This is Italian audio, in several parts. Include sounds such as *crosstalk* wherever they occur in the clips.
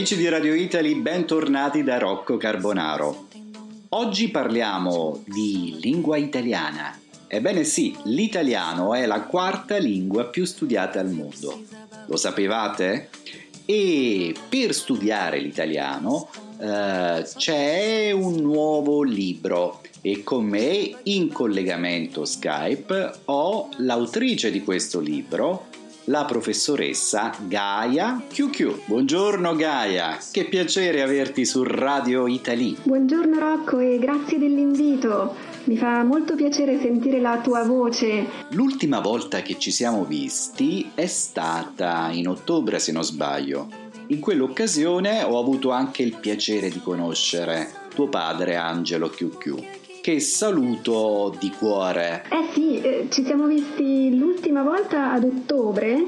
Amici di Radio Italy, bentornati da Rocco Carbonaro. Oggi parliamo di lingua italiana. Ebbene sì, l'italiano è la quarta lingua più studiata al mondo. Lo sapevate? E per studiare l'italiano eh, c'è un nuovo libro e con me in collegamento Skype ho l'autrice di questo libro, la professoressa Gaia QQ. Buongiorno Gaia, che piacere averti su Radio Italy. Buongiorno Rocco e grazie dell'invito. Mi fa molto piacere sentire la tua voce. L'ultima volta che ci siamo visti è stata in ottobre se non sbaglio. In quell'occasione ho avuto anche il piacere di conoscere tuo padre Angelo QQ che saluto di cuore. Eh sì, eh, ci siamo visti l'ultima volta ad ottobre,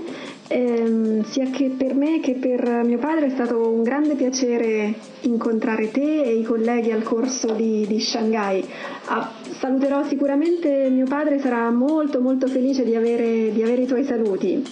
ehm, sia che per me che per mio padre è stato un grande piacere incontrare te e i colleghi al corso di, di Shanghai. Ah, saluterò sicuramente mio padre, sarà molto molto felice di avere, di avere i tuoi saluti.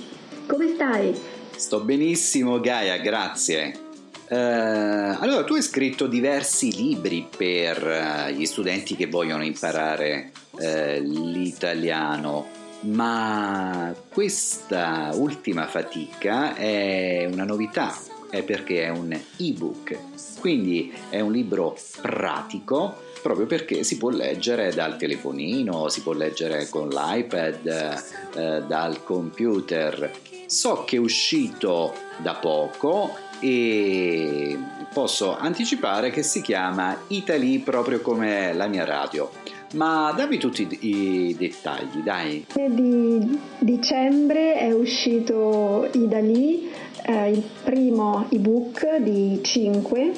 Come stai? Sto benissimo Gaia, grazie. Uh, allora, tu hai scritto diversi libri per uh, gli studenti che vogliono imparare uh, l'italiano, ma questa ultima fatica è una novità, è perché è un ebook, quindi è un libro pratico proprio perché si può leggere dal telefonino, si può leggere con l'iPad, dal computer. So che è uscito da poco e posso anticipare che si chiama Italy proprio come la mia radio. Ma dammi tutti i dettagli, dai. Di dicembre è uscito Idali, eh, il primo ebook di 5.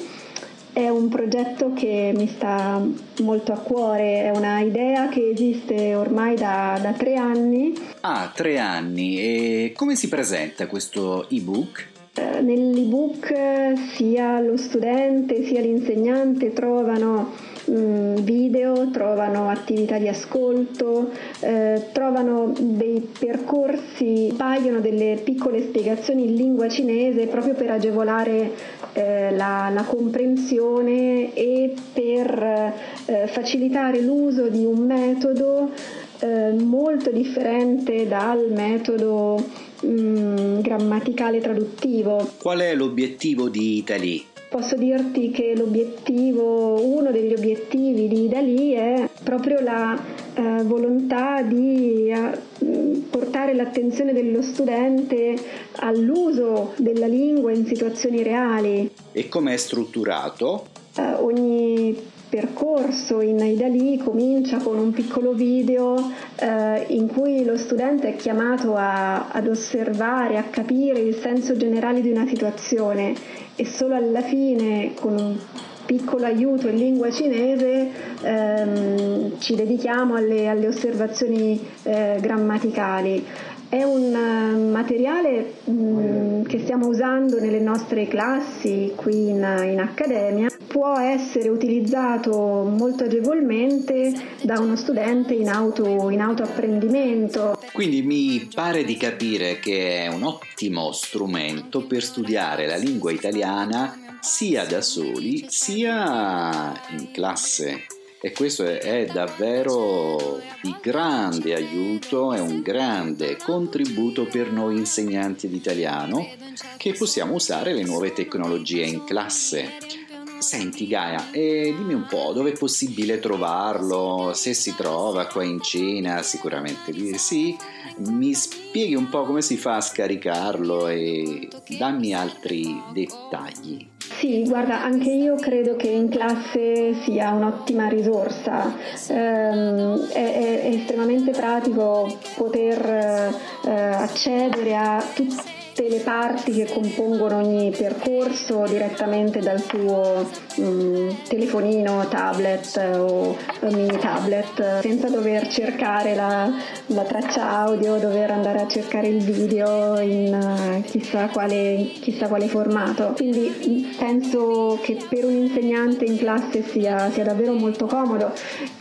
È un progetto che mi sta molto a cuore, è una idea che esiste ormai da, da tre anni. Ah, tre anni. E come si presenta questo ebook? Nell'ebook sia lo studente sia l'insegnante trovano mm, video, trovano attività di ascolto, eh, trovano dei percorsi, paiono delle piccole spiegazioni in lingua cinese proprio per agevolare eh, la, la, comprensione e per eh, facilitare l'uso di un metodo eh, molto differente dal metodo mh, mm, grammaticale traduttivo. Qual è l'obiettivo di Italy? Posso dirti che l'obiettivo, uno degli obiettivi di Dali è proprio la eh, volontà di eh, portare l'attenzione dello studente all'uso della lingua in situazioni reali. E come è strutturato? Eh, ogni percorso in Aidali comincia con un piccolo video eh, in cui lo studente è chiamato a, ad osservare, a capire il senso generale di una situazione e solo alla fine con un piccolo aiuto in lingua cinese ehm, ci dedichiamo alle, alle osservazioni eh, grammaticali. È un eh, materiale mm, che stiamo usando nelle nostre classi qui in, in accademia, può essere utilizzato molto agevolmente da uno studente in, auto, in autoapprendimento. Quindi mi pare di capire che è un ottimo strumento per studiare la lingua italiana sia da soli sia in classe e questo è davvero di grande aiuto, è un grande contributo per noi insegnanti di italiano che possiamo usare le nuove tecnologie in classe. Senti Gaia, eh, dimmi un po' dove è possibile trovarlo, se si trova qua in Cina, sicuramente sì, mi spieghi un po' come si fa a scaricarlo e dammi altri dettagli. Sì, guarda, anche io credo che in classe sia un'ottima risorsa, ehm, è, è, estremamente pratico poter eh, accedere a tutte le parti che compongono ogni percorso direttamente dal tuo um, telefonino, tablet o, o, mini tablet, senza dover cercare la, la, traccia audio, dover andare a cercare il video in uh, chissà, quale, chissà, quale, formato. Quindi penso che per un insegnante in classe sia, sia davvero molto comodo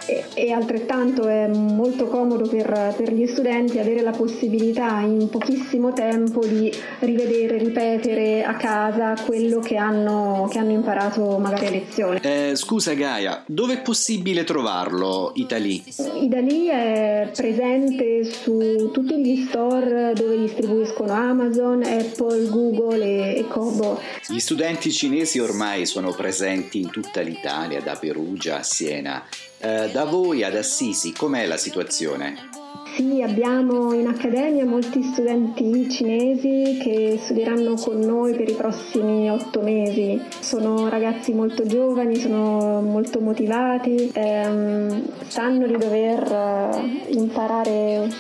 e, e, altrettanto è molto comodo per, per gli studenti avere la possibilità in pochissimo tempo di rivedere, ripetere a casa quello che hanno, che hanno imparato magari a lezione. Eh, scusa Gaia, dove è possibile trovarlo Italy? Italy è presente su tutti gli store dove distribuiscono Amazon, Apple, Google e, e Kobo. Gli studenti cinesi ormai sono presenti in tutta l'Italia, da Perugia a Siena. Eh, da voi ad Assisi, com'è la situazione? Sì, abbiamo in accademia molti studenti cinesi che studieranno con noi per i prossimi otto mesi. Sono ragazzi molto giovani, sono molto motivati, ehm, sanno di dover eh, imparare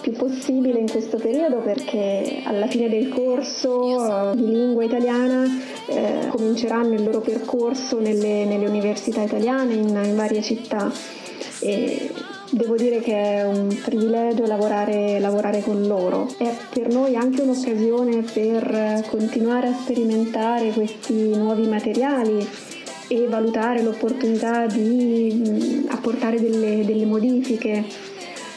più possibile in questo periodo perché alla fine del corso eh, di lingua italiana eh, cominceranno il loro percorso nelle, nelle università italiane in, in varie città. E Devo dire che è un privilegio lavorare, lavorare, con loro. È per noi anche un'occasione per continuare a sperimentare questi nuovi materiali e valutare l'opportunità di apportare delle, delle modifiche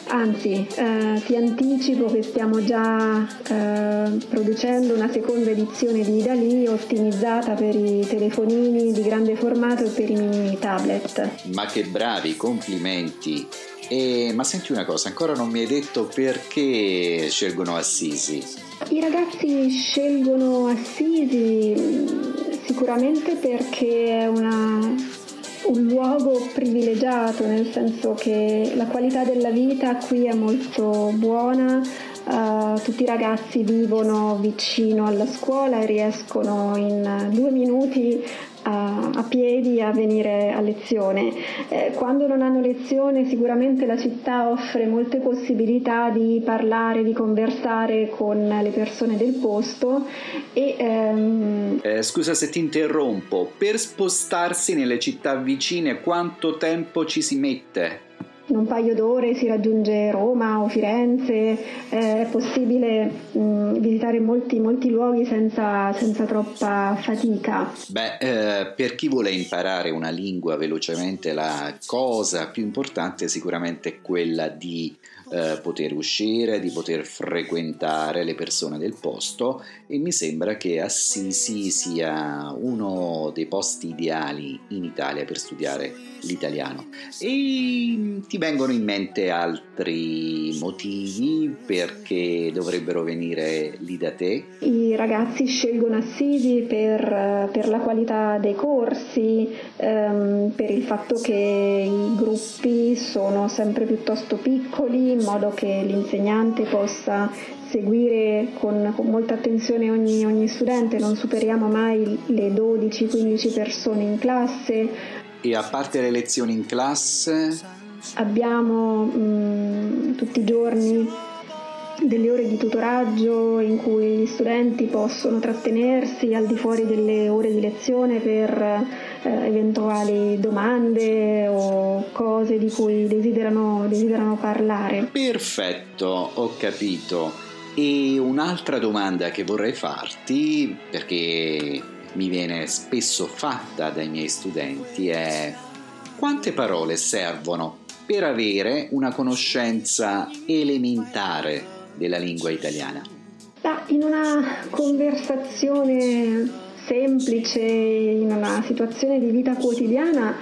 Anzi, eh, ti anticipo che stiamo già eh, producendo una seconda edizione di Dali ottimizzata per i telefonini di grande formato e per i mini tablet. Ma che bravi, complimenti! E, ma senti una cosa, ancora non mi hai detto perché scelgono Assisi. I ragazzi scelgono Assisi mm, sicuramente perché è una, un luogo privilegiato, nel senso che la qualità della vita qui è molto buona, uh, tutti i ragazzi vivono vicino alla scuola e riescono in due minuti a, a piedi a venire a lezione. Eh, quando non hanno lezione sicuramente la città offre molte possibilità di parlare, di conversare con le persone del posto e, ehm... eh, scusa se ti interrompo, per spostarsi nelle città vicine quanto tempo ci si mette? In un paio d'ore si raggiunge Roma o Firenze, eh, è possibile mh, visitare molti, molti luoghi senza, senza, troppa fatica. Beh, eh, per chi vuole imparare una lingua velocemente, la cosa più importante sicuramente è quella di eh, poter uscire, di poter frequentare le persone del posto e mi sembra che Assisi sia uno dei posti ideali in Italia per studiare l'italiano. E ti vengono in mente altri motivi perché dovrebbero venire lì da te? I ragazzi scelgono Assisi per, per la qualità dei corsi, ehm, per il fatto che i gruppi sono sempre piuttosto piccoli in modo che l'insegnante possa seguire con, con molta attenzione ogni, ogni, studente, non superiamo mai le 12-15 persone in classe. E a parte le lezioni in classe? Abbiamo mh, mm, tutti i giorni delle ore di tutoraggio in cui gli studenti possono trattenersi al di fuori delle ore di lezione per eh, eventuali domande o cose di cui desiderano, desiderano parlare. Perfetto, ho capito. E un'altra domanda che vorrei farti, perché mi viene spesso fatta dai miei studenti, è quante parole servono per avere una conoscenza elementare della lingua italiana? in una conversazione semplice, in una situazione di vita quotidiana,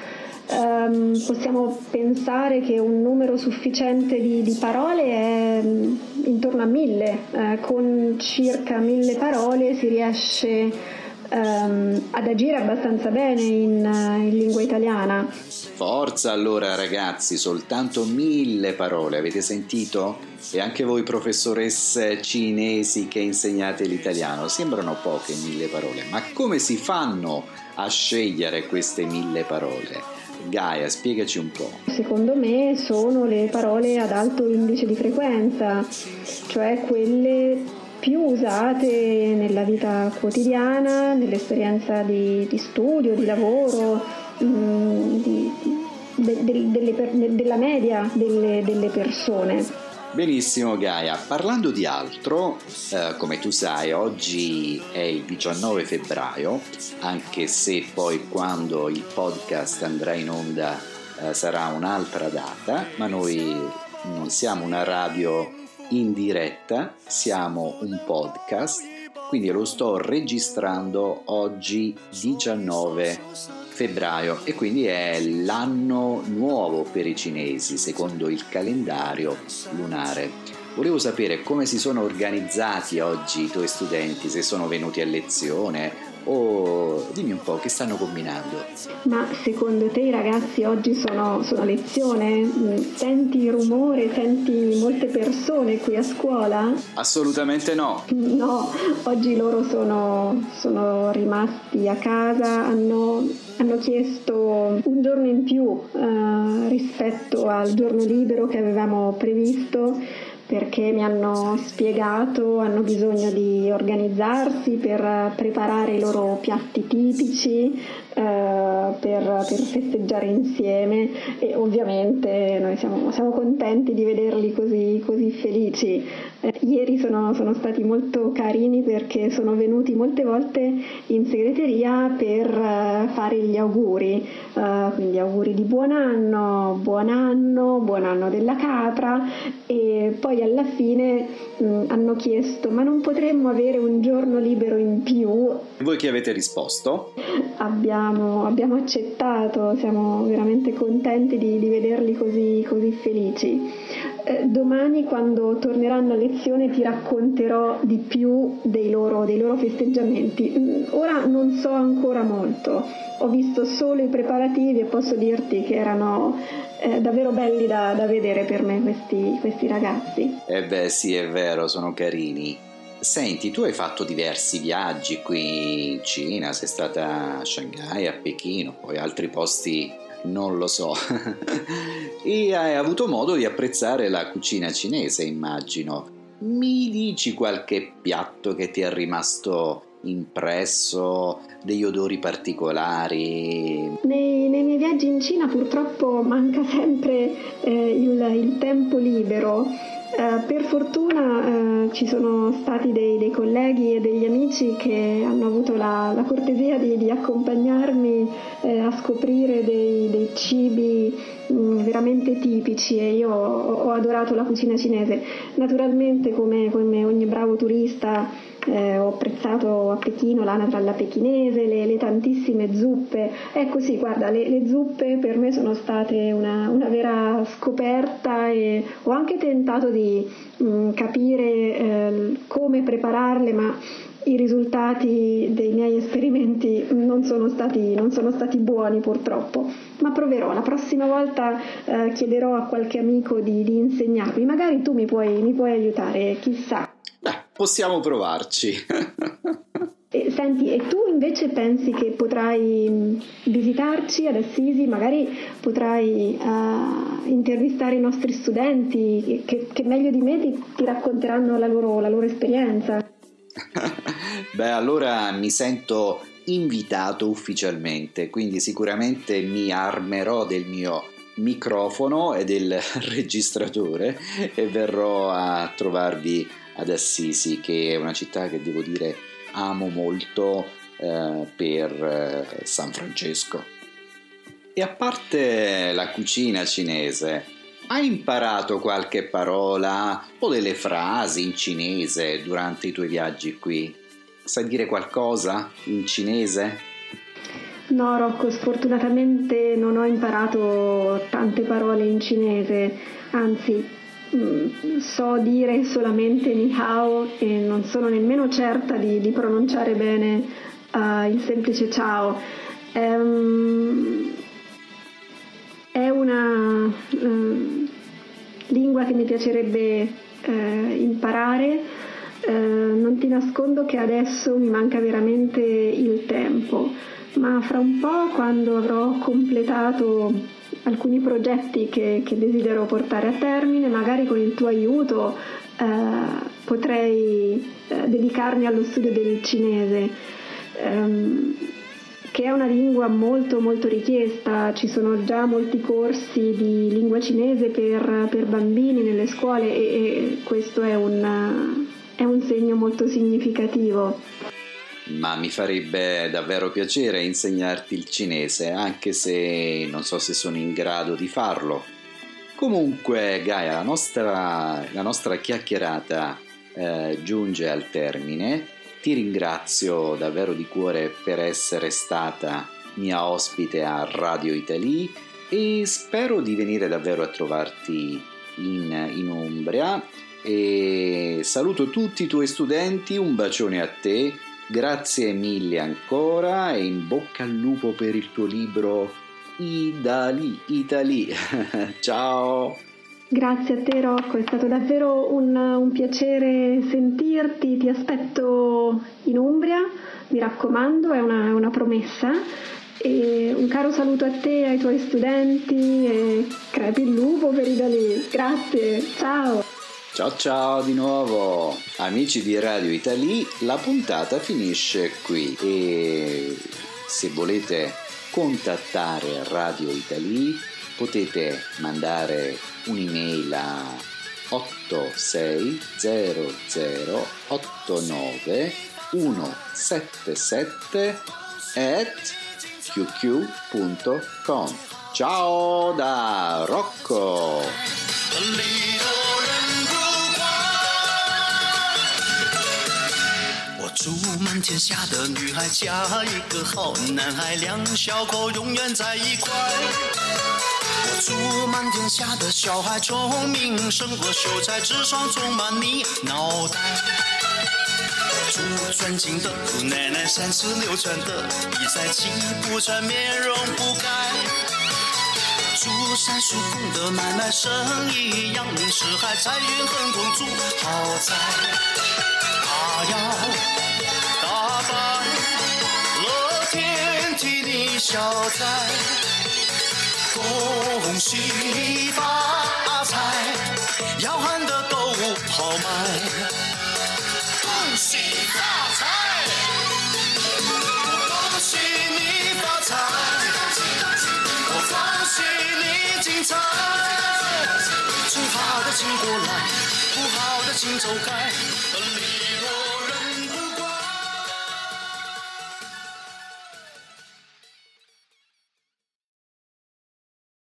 ehm, possiamo pensare che un numero sufficiente di, di parole è mm, intorno a mille. Eh, con circa mille parole si riesce ehm, ad agire abbastanza bene in, in lingua italiana. Forza allora ragazzi, soltanto mille parole, avete sentito? E anche voi professoresse cinesi che insegnate l'italiano, sembrano poche mille parole, ma come si fanno a scegliere queste mille parole? Gaia, spiegaci un po'. Secondo me sono le parole ad alto indice di frequenza, cioè quelle più usate nella vita quotidiana, nell'esperienza di, di studio, di lavoro, mh, mm, di, de, de, delle, della media delle, delle persone. Benissimo Gaia, parlando di altro, eh, come tu sai oggi è il 19 febbraio, anche se poi quando il podcast andrà in onda eh, sarà un'altra data, ma noi non siamo una radio in diretta, siamo un podcast, quindi lo sto registrando oggi 19 febbraio e quindi è l'anno nuovo per i cinesi secondo il calendario lunare. Volevo sapere come si sono organizzati oggi i tuoi studenti, se sono venuti a lezione o dimmi un po' che stanno combinando. Ma secondo te i ragazzi oggi sono, sono a lezione? Senti rumore, senti molte persone qui a scuola? Assolutamente no. No, oggi loro sono, sono rimasti a casa, hanno, hanno, chiesto un giorno in più eh, rispetto al giorno libero che avevamo previsto perché mi hanno spiegato, hanno bisogno di organizzarsi per preparare i loro piatti tipici, eh, per, per, festeggiare insieme. E ovviamente noi siamo, siamo contenti di vederli così, così felici. Eh, ieri sono, sono, stati molto carini perché sono venuti molte volte in segreteria per uh, fare gli auguri, uh, quindi auguri di buon anno, buon anno, buon anno della capra. E poi alla fine mh, hanno chiesto ma non potremmo avere un giorno libero in più? Voi chi avete risposto? Abbiamo, abbiamo accettato, siamo veramente contenti di, di vederli così, così felici. Eh, domani quando torneranno a lezione ti racconterò di più dei loro, dei loro festeggiamenti. Mm, ora non so ancora molto, ho visto solo i preparativi e posso dirti che erano eh, davvero belli da, da, vedere per me questi, questi ragazzi. Eh beh sì, è vero, sono carini. Senti, tu hai fatto diversi viaggi qui in Cina, sei stata a Shanghai, a Pechino, poi altri posti non lo so. *laughs* e hai avuto modo di apprezzare la cucina cinese, immagino. Mi dici qualche piatto che ti è rimasto impresso, degli odori particolari? Nei, miei viaggi in Cina purtroppo manca sempre eh, il, il tempo libero eh, per fortuna eh, ci sono stati dei, dei, colleghi e degli amici che hanno avuto la, la cortesia di, di accompagnarmi eh, a scoprire dei, dei cibi mh, mm, veramente tipici e io ho, ho, adorato la cucina cinese. Naturalmente come, come ogni bravo turista eh, ho apprezzato a Pechino l'anatra alla pechinese, le, le, tantissime zuppe. Ecco sì, guarda, le, le zuppe per me sono state una, una, vera scoperta e ho anche tentato di mh, mm, capire eh, come prepararle, ma i risultati dei miei esperimenti non sono stati, non sono stati buoni purtroppo, ma proverò. La prossima volta eh, chiederò a qualche amico di, di insegnarmi, magari tu mi puoi, mi puoi aiutare, chissà. Beh, possiamo provarci. Senti, e tu invece pensi che potrai mm, visitarci ad Assisi, magari potrai uh, intervistare i nostri studenti che, che, meglio di me ti, ti racconteranno la loro, la loro esperienza? *laughs* Beh, allora mi sento invitato ufficialmente, quindi sicuramente mi armerò del mio microfono e del *laughs* registratore e verrò a trovarvi ad Assisi, che è una città che devo dire amo molto eh, per eh, San Francesco. E a parte la cucina cinese, hai imparato qualche parola o delle frasi in cinese durante i tuoi viaggi qui? Sai dire qualcosa in cinese? No, Rocco, sfortunatamente non ho imparato tante parole in cinese, anzi so dire solamente ni hao e non sono nemmeno certa di, di pronunciare bene uh, il semplice ciao. Um, è una uh, lingua che mi piacerebbe uh, imparare. non ti nascondo che adesso mi manca veramente il tempo, ma fra un po' quando avrò completato alcuni progetti che, che, desidero portare a termine, magari con il tuo aiuto eh, potrei eh, dedicarmi allo studio del cinese. Ehm, che è una lingua molto molto richiesta, ci sono già molti corsi di lingua cinese per, per bambini nelle scuole e, e questo è un, è un segno molto significativo ma mi farebbe davvero piacere insegnarti il cinese, anche se non so se sono in grado di farlo. Comunque, Gaia, la nostra, la nostra chiacchierata eh, giunge al termine. Ti ringrazio davvero di cuore per essere stata mia ospite a Radio Italy e spero di venire davvero a trovarti in, in Umbria. E saluto tutti i tuoi studenti, un bacione a te, grazie mille ancora e in bocca al lupo per il tuo libro Idali, Italy. *laughs* Ciao! Grazie a te Rocco, è stato davvero un, un, piacere sentirti, ti aspetto in Umbria, mi raccomando, è una, una promessa. E un caro saluto a te ai tuoi studenti e crepi il lupo per i Dalì. Grazie, ciao! Ciao ciao di nuovo amici di Radio Italy, la puntata finisce qui e se volete contattare Radio Italy potete mandare un'email a 860089 at qq.com Ciao da Rocco! 祝满天下的女孩嫁一个好男孩，两小口永远在一块。我祝满天下的小孩聪明胜过秀才，智商充满你脑袋。祝尊敬的姑奶奶三十六转的一再气不喘，面容不改。祝三叔公的买卖生意扬名四海，财运亨通祝好在。他要。小灾，恭喜发财，要喊得够豪迈。恭喜发财，恭喜你发财，我恭喜你精彩。出好的请过来，不好的请走开。